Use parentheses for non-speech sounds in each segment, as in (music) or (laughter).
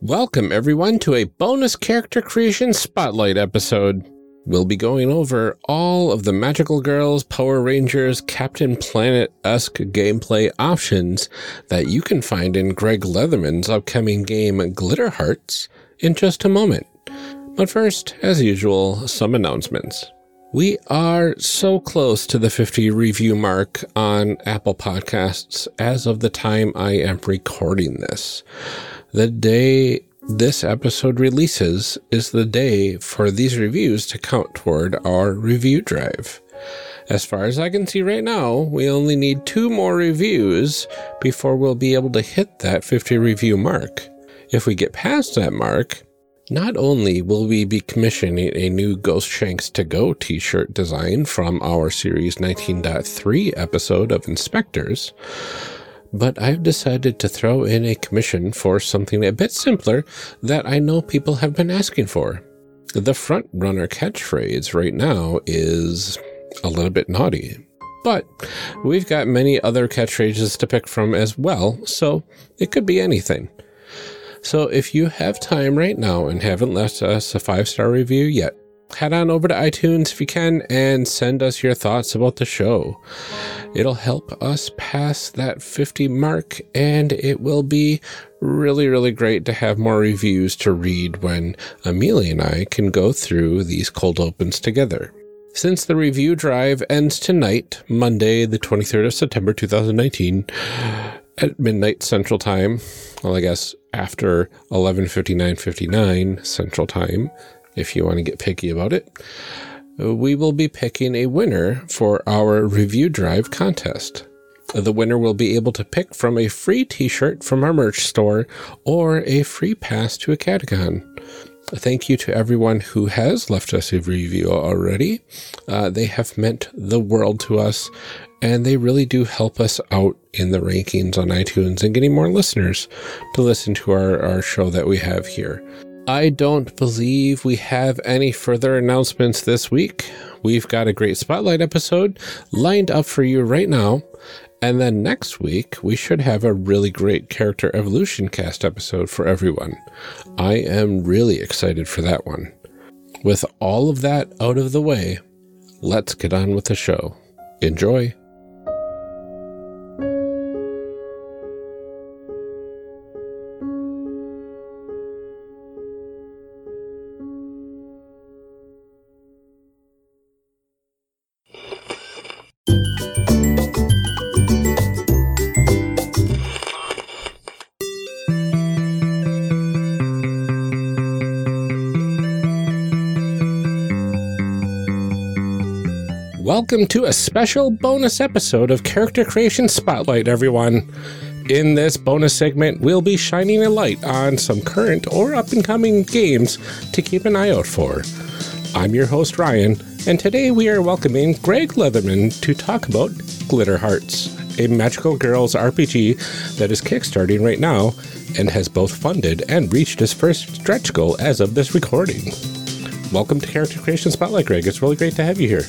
Welcome, everyone, to a bonus character creation spotlight episode. We'll be going over all of the Magical Girls, Power Rangers, Captain Planet esque gameplay options that you can find in Greg Leatherman's upcoming game Glitter Hearts in just a moment. But first, as usual, some announcements. We are so close to the 50 review mark on Apple Podcasts as of the time I am recording this. The day this episode releases is the day for these reviews to count toward our review drive. As far as I can see right now, we only need two more reviews before we'll be able to hit that 50 review mark. If we get past that mark, not only will we be commissioning a new Ghost Shanks to Go t shirt design from our Series 19.3 episode of InSpectres, but I've decided to throw in a commission for something a bit simpler that I know people have been asking for. The front runner catchphrase right now is a little bit naughty, but we've got many other catchphrases to pick from as well, so it could be anything. So if you have time right now and haven't left us a five star review yet, head on over to iTunes if you can and send us your thoughts about the show. It'll help us pass that 50 mark, and it will be really, really great to have more reviews to read when Amelia and I can go through these cold opens together. Since the review drive ends tonight, Monday, the 23rd of September 2019, at midnight Central Time, well, I guess after 11:59:59 Central Time, if you want to get picky about it, we will be picking a winner for our review drive contest. The winner will be able to pick from a free t-shirt from our merch store or a free pass to a catacon. Thank you to everyone who has left us a review already. Uh, they have meant the world to us, and they really do help us out in the rankings on iTunes and getting more listeners to listen to our, our show that we have here. I don't believe we have any further announcements this week. We've got a great spotlight episode lined up for you right now. And then next week, we should have a really great character evolution cast episode for everyone. I am really excited for that one. With all of that out of the way, let's get on with the show. Enjoy. Welcome to a special bonus episode of Character Creation Spotlight, everyone. In this bonus segment, we'll be shining a light on some current or up and coming games to keep an eye out for. I'm your host, Ryan, and today we are welcoming Greg Leatherman to talk about Glitter Hearts, a magical girls RPG that is kickstarting right now and has both funded and reached its first stretch goal as of this recording. Welcome to Character Creation Spotlight, Greg. It's really great to have you here.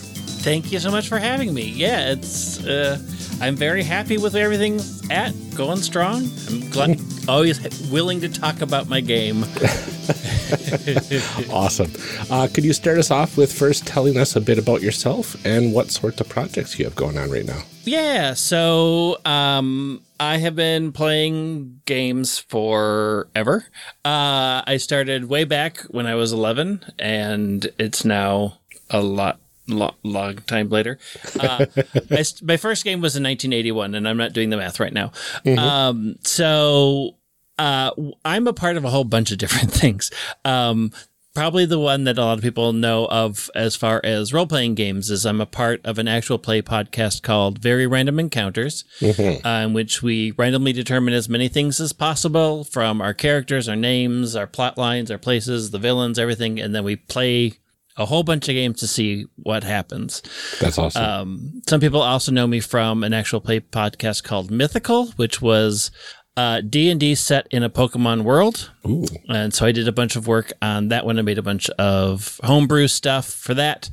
Thank you so much for having me. Yeah, it's uh, I'm very happy with where everything's at, going strong. I'm glad, (laughs) always willing to talk about my game. (laughs) awesome. Uh, could you start us off with first telling us a bit about yourself and what sorts of projects you have going on right now? Yeah, so um, I have been playing games forever. Uh, I started way back when I was 11, and it's now a lot lo- long time later. Uh, (laughs) I, my first game was in 1981, and I'm not doing the math right now. Mm-hmm. Um, so uh, I'm a part of a whole bunch of different (laughs) things. Um, probably the one that a lot of people know of as far as role playing games is I'm a part of an actual play podcast called Very Random Encounters, mm-hmm. uh, in which we randomly determine as many things as possible from our characters, our names, our plot lines, our places, the villains, everything, and then we play a whole bunch of games to see what happens. That's awesome. Um, some people also know me from an actual play podcast called Mythical, which was uh, D&D set in a Pokemon world. Ooh. And so I did a bunch of work on that one. I made a bunch of homebrew stuff for that.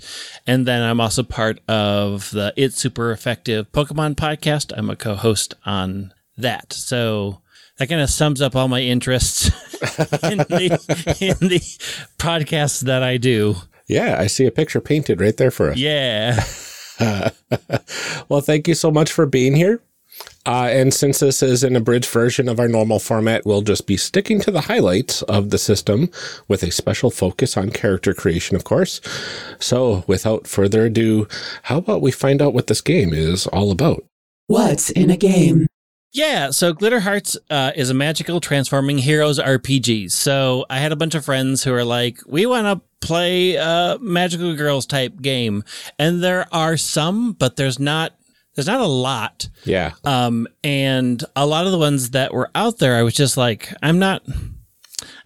And then I'm also part of the It's Super Effective Pokemon podcast. I'm a co-host on that. So that kind of sums up all my interests (laughs) in, the, in the podcasts that I do. Yeah, I see a picture painted right there for us. Yeah. (laughs) (laughs) well, thank you so much for being here. Uh, and since this is an abridged version of our normal format, we'll just be sticking to the highlights of the system with a special focus on character creation, of course. So without further ado, how about we find out what this game is all about? What's in a game? Yeah, so Glitter Hearts uh, is a magical transforming heroes RPG. So I had a bunch of friends who are like, we want to play a magical girls type game. And there are some, but there's not there's not a lot. Yeah. Um, and a lot of the ones that were out there, I was just like, I'm not, I'm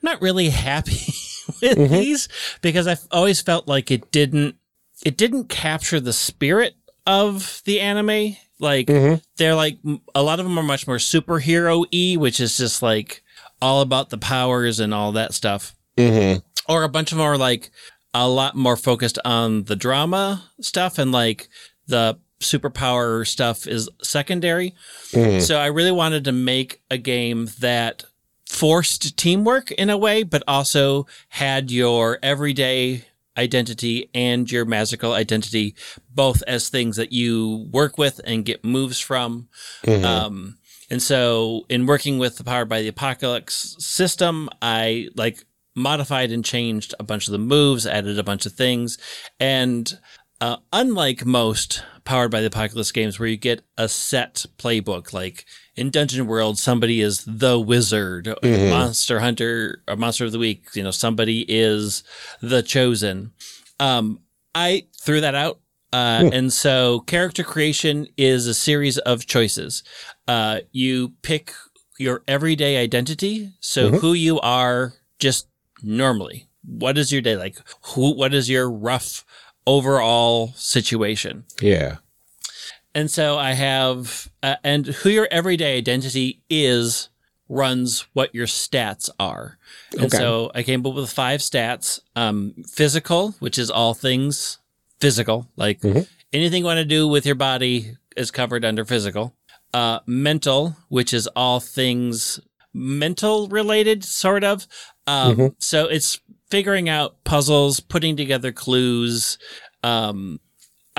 not really happy (laughs) with mm-hmm. these because I've always felt like it didn't, it didn't capture the spirit of the anime. Like mm-hmm. they're like a lot of them are much more superhero y, which is just like all about the powers and all that stuff. Mm-hmm. Or a bunch of them are like a lot more focused on the drama stuff and like the superpower stuff is secondary. Mm. So I really wanted to make a game that forced teamwork in a way, but also had your everyday identity and your magical identity both as things that you work with and get moves from. Mm-hmm. Um, and so in working with the Powered by the Apocalypse system, I like modified and changed a bunch of the moves, added a bunch of things. And uh, unlike most powered by the apocalypse games where you get a set playbook like in dungeon world somebody is the wizard mm-hmm. monster hunter or monster of the week you know somebody is the chosen um i threw that out uh, mm. and so character creation is a series of choices uh, you pick your everyday identity so mm-hmm. who you are just normally what is your day like who what is your rough overall situation. Yeah. And so I have, uh, and who your everyday identity is runs what your stats are. And okay. so I came up with five stats um, physical, which is all things physical, like mm-hmm. anything you want to do with your body is covered under physical. Uh, mental, which is all things mental related, sort of. Um, mm-hmm. So it's figuring out puzzles, putting together clues. Um,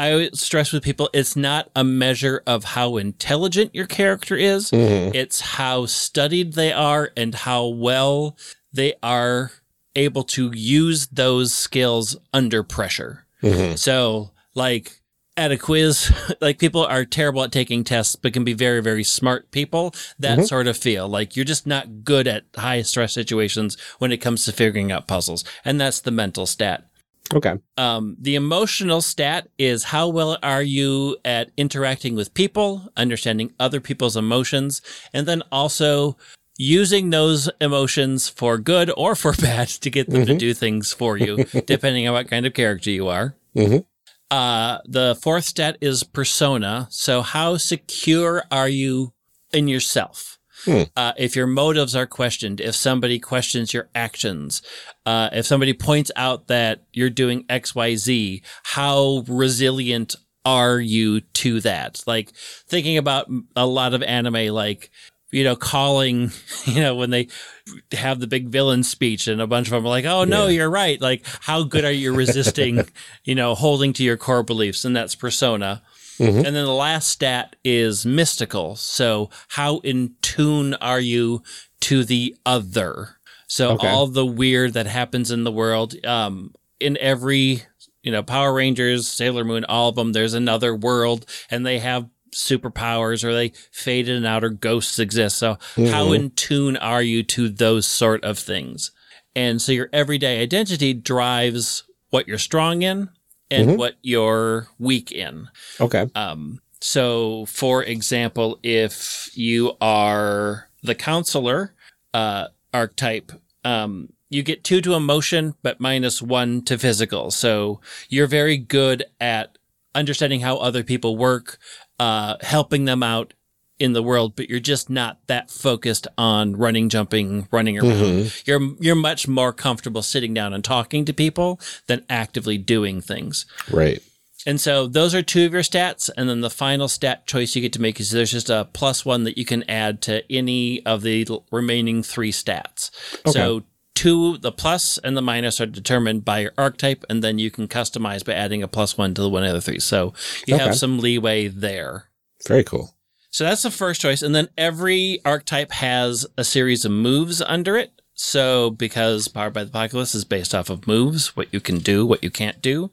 I stress with people, it's not a measure of how intelligent your character is. Mm-hmm. It's how studied they are and how well they are able to use those skills under pressure. Mm-hmm. So, like, at a quiz, (laughs) like people are terrible at taking tests, but can be very, very smart people. That mm-hmm. sort of feel like you're just not good at high stress situations when it comes to figuring out puzzles. And that's the mental stat. Okay. Um, the emotional stat is how well are you at interacting with people, understanding other people's emotions, and then also using those emotions for good or for (laughs) bad to get them mm-hmm. to do things for you, (laughs) depending on what kind of character you are. Mm-hmm. Uh, the fourth stat is persona. So how secure are you in yourself? Hmm. Uh, if your motives are questioned, if somebody questions your actions, uh, if somebody points out that you're doing X, Y, Z, how resilient are you to that? Like thinking about a lot of anime, like you know, calling, (laughs) you know, when they have the big villain speech and a bunch of them are like, oh, no, yeah. you're right. Like, how good are you resisting, (laughs) you know, holding to your core beliefs? And that's persona. Mm-hmm. And then the last stat is mystical. So, how in tune are you to the other? So, okay. all the weird that happens in the world, um, in every, you know, Power Rangers, Sailor Moon, all of them, there's another world and they have superpowers or they fade in and out or ghosts exist. So mm-hmm. how in tune are you to those sort of things? And so your everyday identity drives what you're strong in and what you're weak in. Okay. Um, so, for example, if you are the counselor uh, archetype, um, you get two to emotion, but minus one to physical. So you're very good at understanding how other people work, uh, helping them out in the world, but you're just not that focused on running, jumping, running around. Mm-hmm. You're you're much more comfortable sitting down and talking to people than actively doing things. Right. And so those are two of your stats. And then the final stat choice you get to make is there's just a plus one that you can add to any of the remaining three stats. Okay. So two, the plus and the minus are determined by your archetype, and then you can customize by adding a plus one to the one of the three. So you Okay. have some leeway there. Very cool. So that's the first choice. And then every archetype has a series of moves under it. So because Powered by the Apocalypse is based off of moves, what you can do, what you can't do.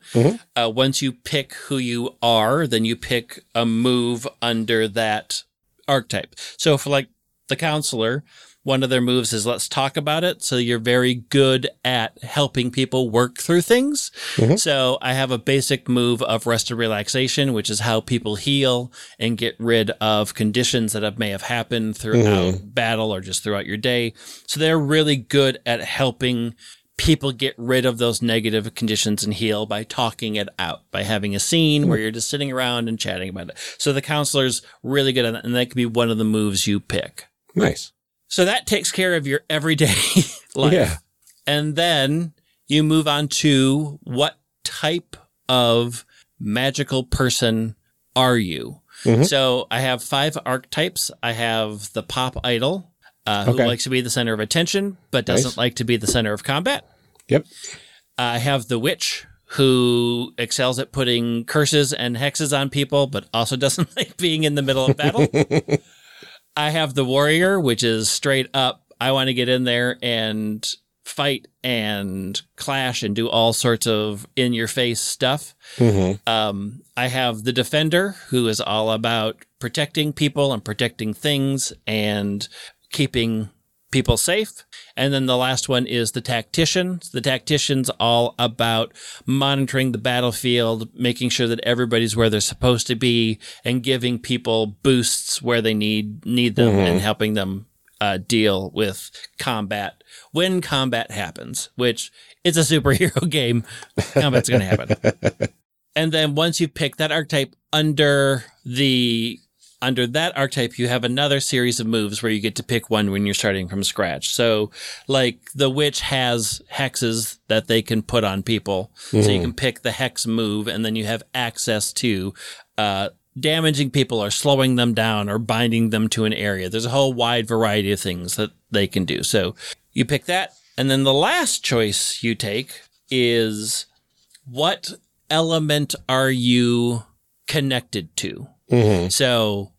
Uh, once you pick who you are, then you pick a move under that archetype. So for like the counselor, one of their moves is let's talk about it. So you're very good at helping people work through things. Mm-hmm. So I have a basic move of rest and relaxation, which is how people heal and get rid of conditions that have, may have happened throughout mm-hmm. battle or just throughout your day. So they're really good at helping people get rid of those negative conditions and heal by talking it out, by having a scene mm-hmm. where you're just sitting around and chatting about it. So the counselor's really good at that, and that could be one of the moves you pick. Nice. So that takes care of your everyday (laughs) life. Yeah. And then you move on to what type of magical person are you? Mhm. So I have five archetypes. I have the pop idol, uh, who Okay. likes to be the center of attention, but doesn't Nice. like to be the center of combat. Yep. I have the witch who excels at putting curses and hexes on people, but also (laughs) doesn't like being in the middle of battle. (laughs) I have the warrior, which is straight up. I want to get in there and fight and clash and do all sorts of in your face stuff. Mm-hmm. Um, I have the defender, who is all about protecting people and protecting things and keeping people safe. And then the last one is the tactician. The tactician's all about monitoring the battlefield, making sure that everybody's where they're supposed to be, and giving people boosts where they need need them, and helping them uh, deal with combat when combat happens. Which it's a superhero (laughs) game, combat's going to happen. (laughs) And then once you pick that archetype under the under that archetype, you have another series of moves where you get to pick one when you're starting from scratch. So, like the witch has hexes that they can put on people, so you can pick the hex move, and then you have access to uh, damaging people or slowing them down or binding them to an area. There's a whole wide variety of things that they can do. So you pick that, and then the last choice you take is what element are you connected to? Mm-hmm. So,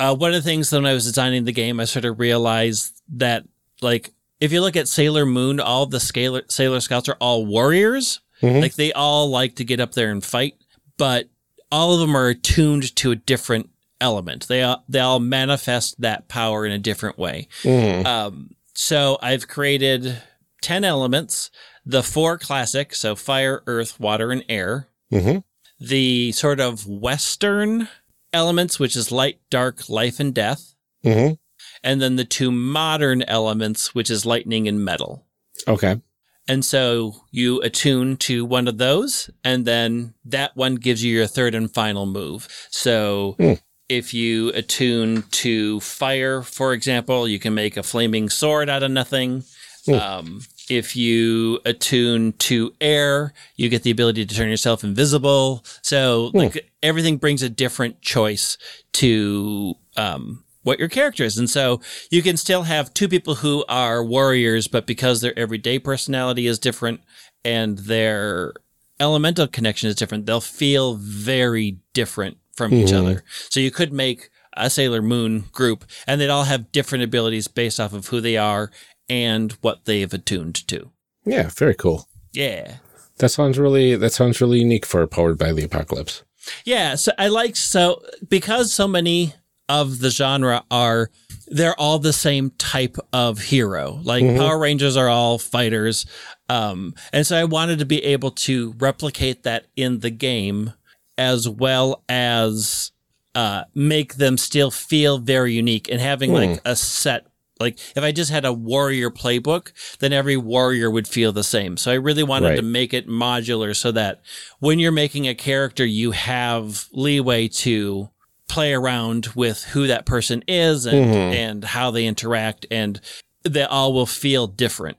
uh, one of the things that when I was designing the game, I sort of realized that, like, if you look at Sailor Moon, all the Sailor, Sailor Scouts are all warriors. Mhm. Like, they all like to get up there and fight, but all of them are attuned to a different element. They all, they all manifest that power in a different way. Mm-hmm. Um, so I've created 10 elements, the four classic, so fire, earth, water, and air, Mm-hmm. the sort of Western elements, which is light, dark, life, and death, Mm-hmm. and then the two modern elements, which is lightning and metal. Okay. And so you attune to one of those, and then that one gives you your third and final move. So Hmm. if you attune to fire, for example, you can make a flaming sword out of nothing. Hmm. Um, if you attune to air, you get the ability to turn yourself invisible. So like everything brings a different choice to um, what your character is. And so you can still have two people who are warriors, but because their everyday personality is different and their elemental connection is different, they'll feel very different from each Mhm. other. So you could make a Sailor Moon group and they'd all have different abilities based off of who they are and what they've attuned to. Yeah. Very cool. Yeah. That sounds really. That sounds really unique for powered by the apocalypse. Yeah, so I like so because so many of the genre are they're all the same type of hero. Like Mm-hmm. Power Rangers are all fighters. Um, and so I wanted to be able to replicate that in the game as well as uh, make them still feel very unique and having Hmm. like a set. Like if I just had a warrior playbook, then every warrior would feel the same. So I really wanted Right. to make it modular so that when you're making a character, you have leeway to play around with who that person is and Mm-hmm. and how they interact and they all will feel different.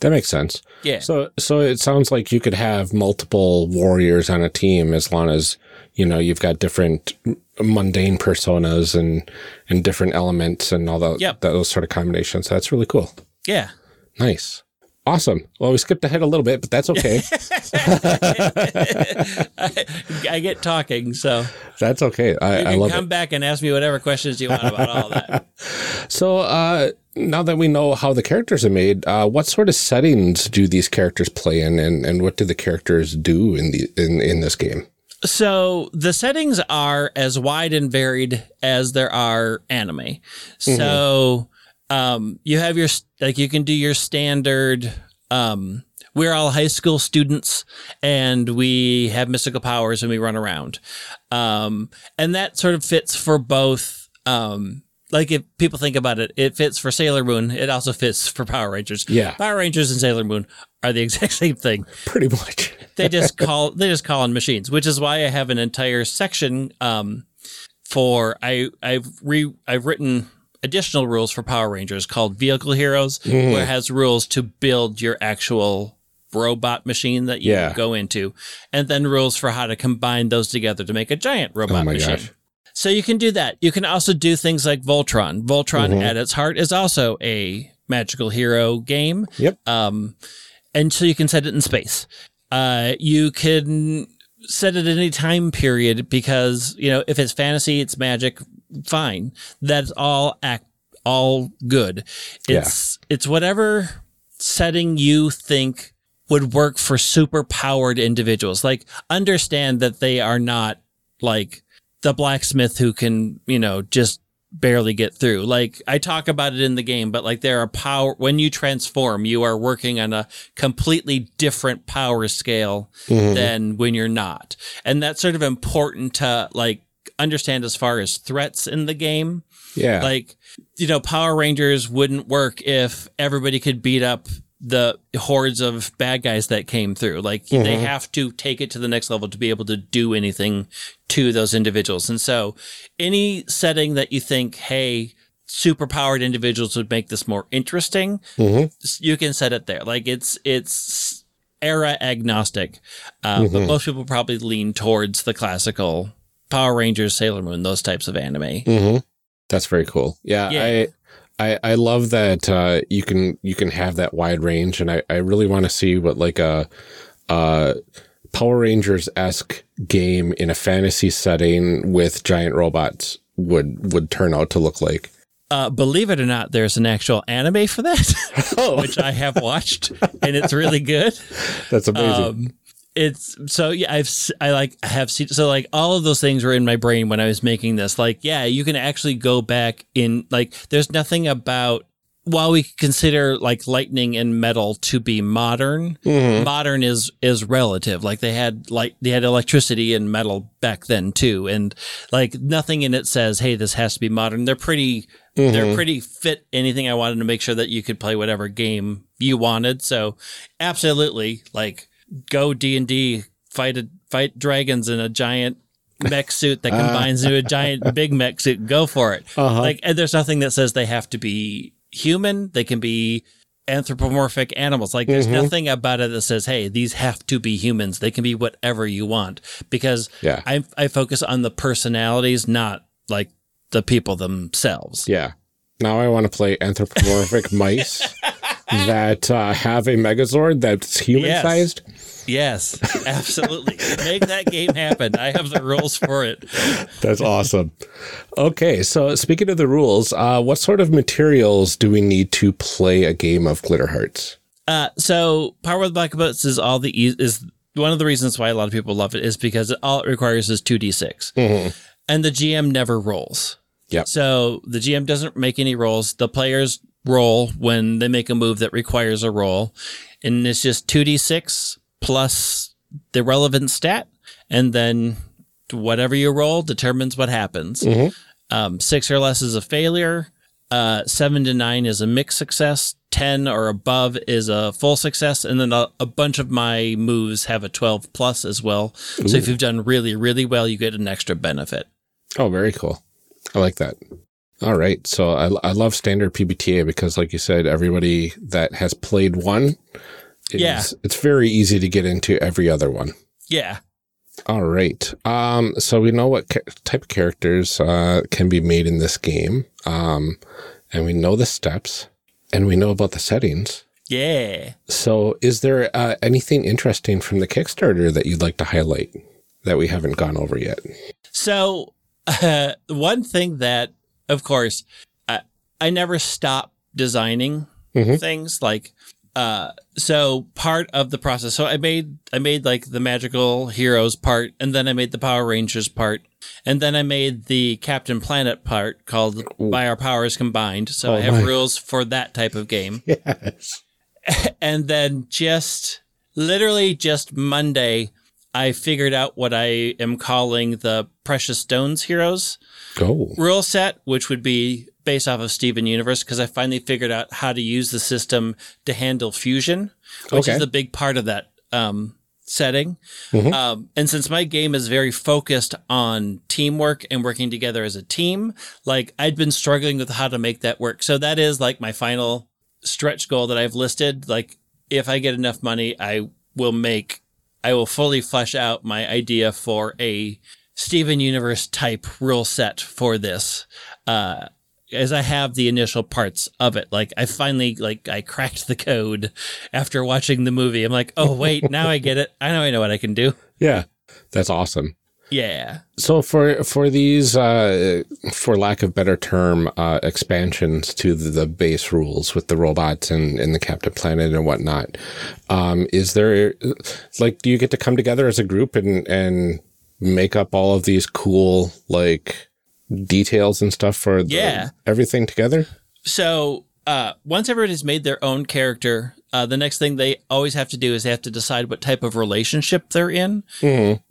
That makes sense. Yeah. So, so it sounds like you could have multiple warriors on a team as long as you know you've got different mundane personas and and different elements and all the, Yep. those sort of combinations. So That's really cool. yeah. Nice. Awesome. Well, we skipped ahead a little bit, but that's okay. I, (laughs) (laughs) I get talking, so that's okay. you I, I can love come it. back and ask me whatever questions you want about all that. (laughs) So, uh, now that we know how the characters are made, uh, what sort of settings do these characters play in, and, and what do the characters do in the in, in this game? So the settings are as wide and varied as there are anime. So um, you have your like you can do your standard. Um, we're all high school students, and we have mystical powers, and we run around. Um, and that sort of fits for both. Um, like if people think about it, it fits for Sailor Moon. It also fits for Power Rangers. Yeah. Power Rangers and Sailor Moon are the (laughs) exact same thing Pretty much. (laughs) they just call they just call in machines, which is why I have an entire section um, for I I've re I've written additional rules for Power Rangers called Vehicle Heroes, where it has rules to build your actual robot machine that you Yeah. go into, and then rules for how to combine those together to make a giant robot Oh machine. gosh. So you can do that. You can also do things like Voltron. Voltron Mm-hmm. at its heart is also a magical hero game. Yep. Um, and so you can set it in space. Uh, you can set it at any time period because you know if it's fantasy, it's magic. Fine, that's all act all good. It's it's whatever setting you think would work for super powered individuals. Like understand that they are not like the blacksmith who can, you know, just barely get through. Like I talk about it in the game, but like there are power when you transform, you are working on a completely different power scale mm-hmm. than when you're not. And that's sort of important to like understand as far as threats in the game. Yeah. Like, you know, Power Rangers wouldn't work if everybody could beat up the hordes of bad guys that came through. Like, they have to take it to the next level to be able to do anything to those individuals. And so, any setting that you think, hey, superpowered individuals would make this more interesting, you can set it there. Like, it's, it's, era agnostic, uh, but most people probably lean towards the classical Power Rangers, Sailor Moon, those types of anime. Mm-hmm. That's very cool. Yeah, Yeah. I, I I love that uh, you can you can have that wide range, and I, I really want to see what like a, a Power Rangers esque game in a fantasy setting with giant robots would would turn out to look like. Uh, believe it or not, there's an actual anime for that, Oh, (laughs) which I have watched, and it's really good. that's amazing. Um, it's so yeah, I've i like have seen so like all of those things were in my brain when I was making this. Like, yeah, you can actually go back in like there's nothing about while we consider like lightning and metal to be modern, mm-hmm. modern is is relative. Like they had like they had electricity and metal back then too, and like nothing in it says, "Hey, this has to be modern." They're pretty they're mm-hmm. pretty fit anything I wanted to make sure that you could play whatever game you wanted. So absolutely, like go D and D, fight a, fight dragons in a giant mech suit that combines into a uh. giant big mech suit. Go for it. Uh-huh. Like and there's nothing that says they have to be human. They can be anthropomorphic animals. Like there's mm-hmm. nothing about it that says, "Hey, these have to be humans." They can be whatever you want because Yeah. I I focus on the personalities, not like the people themselves. yeah. Now I want to play anthropomorphic mice (laughs) (laughs) that uh, have a Megazord that's human sized. Yes, absolutely. (laughs) Make that game happen. I have the rules for it. That's awesome. Okay, so speaking of the rules, uh, what sort of materials do we need to play a game of Glitter Hearts? Uh, so Powered by the Apocalypse is all the e- is one of the reasons why a lot of people love it is because all it requires is two d 6 and the GM never rolls. Yep. So the GM doesn't make any rolls. The players roll when they make a move that requires a roll. And it's just 2d6 plus the relevant stat. And then whatever you roll determines what happens. Um, six or less is a failure. Uh, seven to nine is a mixed success. 10 or above is a full success. And then a, a bunch of my moves have a 12 plus as well. So if you've done really, really well, you get an extra benefit. Oh, very cool. I like that. All right. So I, I love standard PBTA because, like you said, everybody that has played one, is, Yeah. it's very easy to get into every other one. Yeah. All right. Um, so we know what ca- type of characters uh, can be made in this game, um, and we know the steps, and we know about the settings. Yeah. So, is there uh, anything interesting from the Kickstarter that you'd like to highlight that we haven't gone over yet? So, (laughs) uh, one thing that, of course, I, I never stop designing Mhm. things like, uh, so part of the process. So I made, I made like the magical heroes part, and then I made the Power Rangers part, and then I made the Captain Planet part called By Our Powers Combined. So Oh I have my. rules for that type of game. (laughs) Yes. (laughs) and then just literally just Monday, I figured out what I am calling the Precious Stones Heroes Go. rule set, which would be based off of Steven Universe, because I finally figured out how to use the system to handle fusion, which Okay. is a big part of that um, setting. Um, and since my game is very focused on teamwork and working together as a team, like I'd been struggling with how to make that work. So that is like my final stretch goal that I've listed. Like if I get enough money, I will make, I will fully flesh out my idea for a Steven Universe type rule set for this. Uh, as I have the initial parts of it, like I finally like I cracked the code after watching the movie. I'm like, oh wait, now I get it. I know I know what I can do. Yeah. That's awesome. Yeah. So for for these, uh, for lack of better term, uh, expansions to the, the base rules with the robots and, and the Captain Planet and whatnot, um, is there like do you get to come together as a group and and make up all of these cool like details and stuff for the, Yeah. everything together? So uh, once everybody's made their own character, uh, the next thing they always have to do is they have to decide what type of relationship they're in.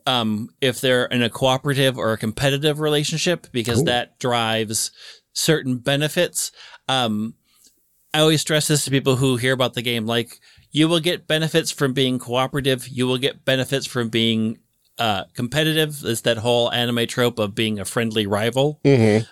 Um, if they're in a cooperative or a competitive relationship, because that drives certain benefits. Um, I always stress this to people who hear about the game. Like, you will get benefits from being cooperative. You will get benefits from being uh, competitive. It's that whole anime trope of being a friendly rival.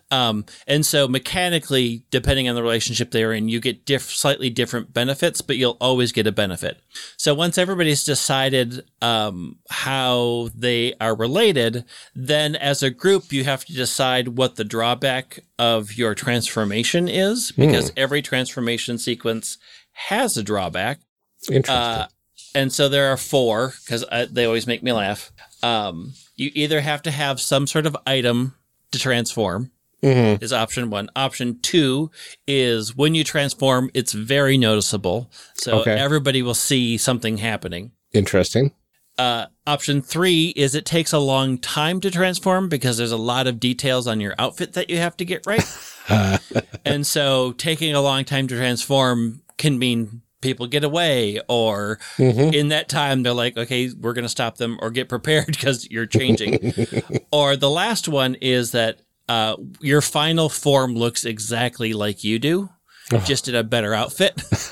Um, and so mechanically, depending on the relationship they're in, you get diff- slightly different benefits, but you'll always get a benefit. So once everybody's decided um, how they are related, then as a group, you have to decide what the drawback of your transformation is, because every transformation sequence has a drawback. Interesting. Uh, and so there are four because they always make me laugh. Um, you either have to have some sort of item to transform. Is option one. Option two is when you transform, it's very noticeable, so Okay. everybody will see something happening. Interesting. Uh, option three is it takes a long time to transform because there's a lot of details on your outfit that you have to get right. (laughs) and so taking a long time to transform can mean people get away or in that time they're like okay we're going to stop them or get prepared (laughs) because you're changing. (laughs) Or the last one is that uh, your final form looks exactly like you do just in a better outfit. (laughs)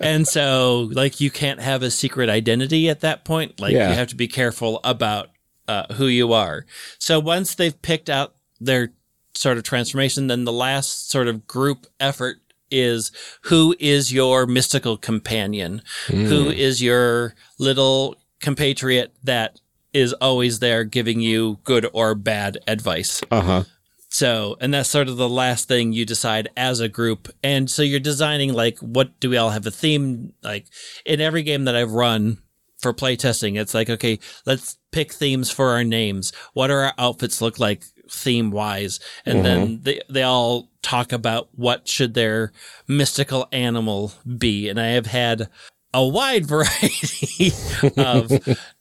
And so like you can't have a secret identity at that point. Like Yeah. you have to be careful about uh, who you are. So once they've picked out their sort of transformation then the last sort of group effort is who is your mystical companion who is your little compatriot that is always there giving you good or bad advice Uh huh. so, and that's sort of the last thing you decide as a group. And so you're designing like, what do we all have a theme? Like in every game that I've run for playtesting, it's like, okay, let's pick themes for our names. What do our outfits look like theme wise? And then they, they all talk about what should their mystical animal be. And I have had a wide (laughs) variety of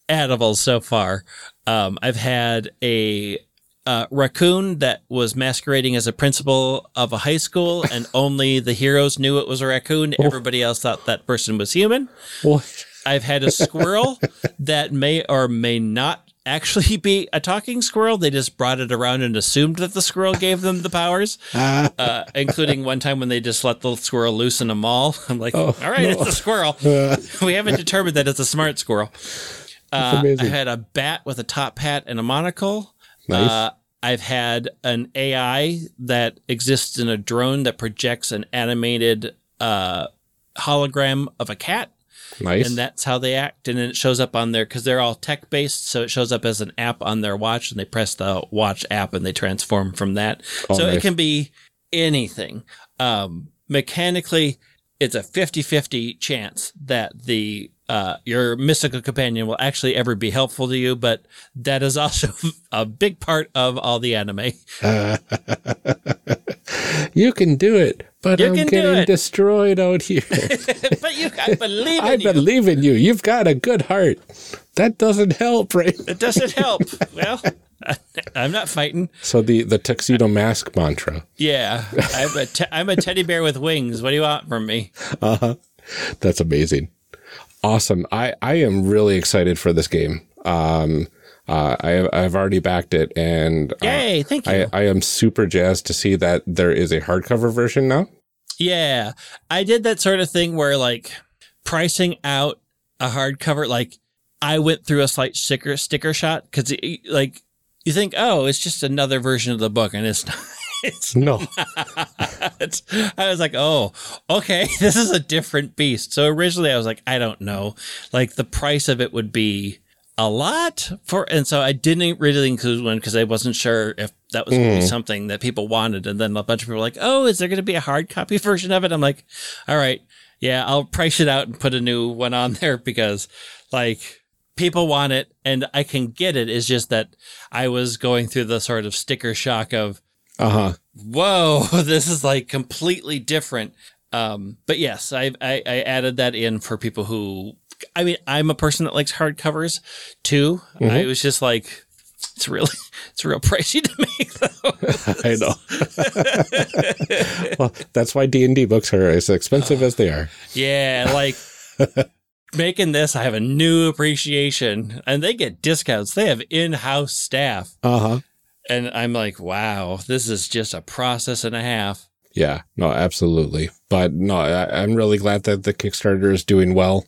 animals so far. Um, I've had a uh, raccoon that was masquerading as a principal of a high school, and (laughs) only the heroes knew it was a raccoon. Everybody else thought that person was human. What? I've had a squirrel (laughs) that may or may not actually (laughs) be a talking squirrel. They just brought it around and assumed that the squirrel gave them the powers, (laughs) uh, including one time when they just let the squirrel loose in a mall. (laughs) I'm like, all right, it's a squirrel. we haven't determined that it's a smart squirrel. Uh, I had a bat with a top hat and a monocle. Nice. Uh, I've had an AI that exists in a drone that projects an animated uh, hologram of a cat Nice. and that's how they act. And then it shows up on there because they're all tech based, so it shows up as an app on their watch, and they press the watch app and they transform from that. Oh, so nice. it can be anything. Um, mechanically, it's a 50-50 chance that the uh, your mystical companion will actually ever be helpful to you, but that is also (laughs) a big part of all the anime. (laughs) you can do it, but You I'm getting destroyed out (laughs) here. but you, I believe (laughs) in I you. believe in you. You've got a good heart. That doesn't help, right? it doesn't help. (laughs) well, I'm not fighting. So the the tuxedo mask mantra. Yeah, I'm a, te- I'm a teddy bear with wings. What do you want from me? Uh huh. That's amazing. Awesome. I, I am really excited for this game. Um, uh, I, I've already backed it and uh, Yay, thank you. I, I am super jazzed to see that there is a hardcover version now. yeah, I did that sort of thing where like pricing out a hardcover, like I went through a slight sticker sticker shot because like you think, oh, it's just another version of the book, and it's (laughs) not. It's No. not. (laughs) I was like, oh, okay, (laughs) this is a different beast. So originally I was like, I don't know. Like the price of it would be a lot for, and so I didn't really include one because I wasn't sure if that was going to be something that people wanted. And then a bunch of people were like, oh, is there going to be a hard copy (laughs) version of it? I'm like, all right, yeah, I'll price it out and put a new one on (laughs) there because like people want it and I can get it. It's just that I was going through the sort of sticker shock of, Uh huh. whoa, (laughs) this is like completely different. Um, but yes, I, I, I added that in for people who, I mean, I'm a person that likes hardcovers too. I was just like, it's really, (laughs) it's real pricey to make (laughs) though. (laughs) I know. well, that's why D and D books are as expensive as they are. yeah, like making this, I have a new appreciation and they get discounts. They have in-house staff. Uh huh. And I'm like, wow, this is just a process and a half. Yeah. No, absolutely. But no, I, I'm really glad that the Kickstarter is doing well,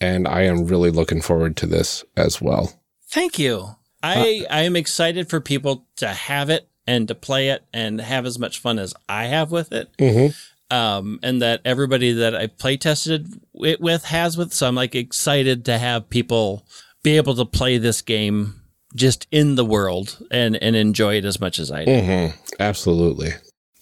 and I am really looking forward to this as well. Thank you. I I am excited for people to have it and to play it and have as much fun as I have with it. Mm-hmm. Um, and that everybody that I play tested it with has with. So I'm like excited to have people be able to play this game just in the world and and enjoy it as much as I do. Mm-hmm. Absolutely.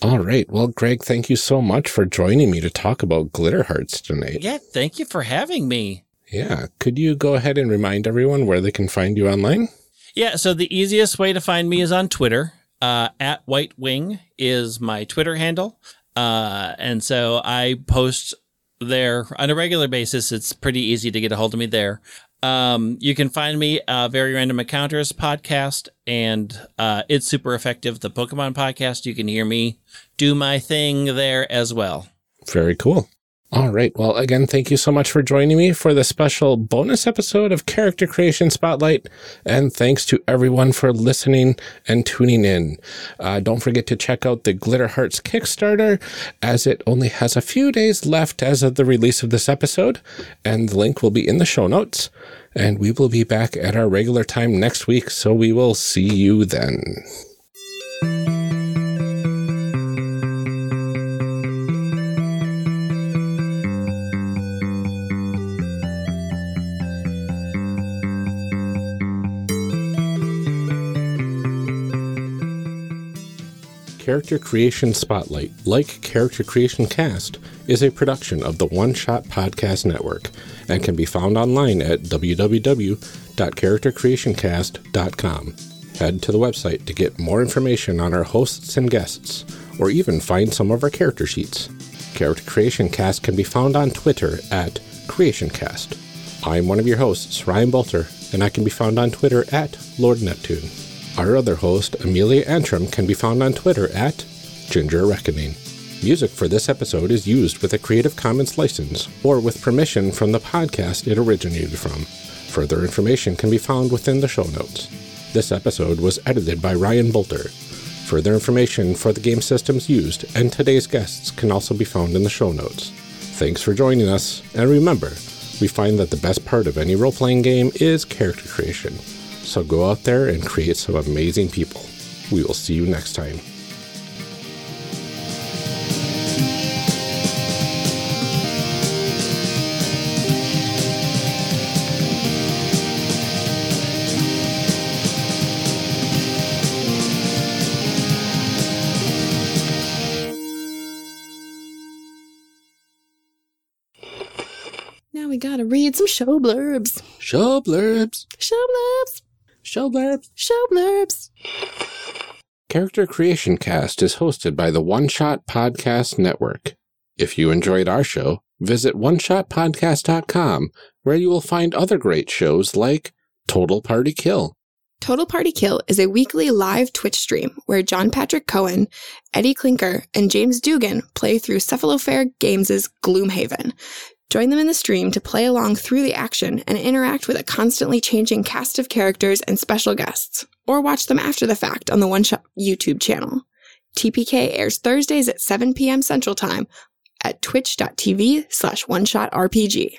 All right. Well, Greg, thank you so much for joining me to talk about Glitter Hearts tonight. Yeah, thank you for having me. Yeah. Could you go ahead and remind everyone where they can find you online? Yeah, so the easiest way to find me is on Twitter. Uh, at White Wing is my Twitter handle. Uh, and so I post there on a regular basis. It's pretty easy to get a hold of me there. Um, you can find me uh, Very Random Encounters podcast and uh, It's Super Effective, the Pokemon podcast. You can hear me do my thing there as well. Very cool. All right. Well, again, thank you so much for joining me for the special bonus episode of Character Creation Spotlight. And thanks to everyone for listening and tuning in. Uh, don't forget to check out the Glitter Hearts Kickstarter as it only has a few days left as of the release of this episode. And the link will be in the show notes. And we will be back at our regular time next week. So we will see you then. Character Creation Spotlight, like Character Creation Cast, is a production of the One Shot Podcast Network and can be found online at www.charactercreationcast.com. Head to the website to get more information on our hosts and guests, or even find some of our character sheets. Character Creation Cast can be found on Twitter at CreationCast. I'm one of your hosts, Ryan Boelter, and I can be found on Twitter at Lord Neptune. Our other host, Amelia Antrim, can be found on Twitter at Ginger Reckoning. Music for this episode is used with a Creative Commons license or with permission from the podcast it originated from. Further information can be found within the show notes. This episode was edited by Ryan Boelter. Further information for the game systems used and today's guests can also be found in the show notes. Thanks for joining us, and remember, we find that the best part of any role playing game is character creation. So go out there and create some amazing people. We will see you next time. Now we gotta read some show blurbs. Show blurbs. Show blurbs. Show blurbs. Show blurbs. Character Creation Cast is hosted by the One Shot Podcast Network. If you enjoyed our show, visit oneshotpodcast.com where you will find other great shows like Total Party Kill, Total Party Kill is a weekly live Twitch stream where John Patrick Cohen, Eddie Klinker, and James Dugan play through Cephalofair Games' Gloomhaven. Join them in the stream to play along through the action and interact with a constantly changing cast of characters and special guests, or watch them after the fact on the One Shot YouTube channel. TPK airs Thursdays at 7 p.m. Central Time at twitch.tv slash one shot RPG.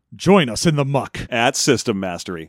Join us in the muck. at System Mastery.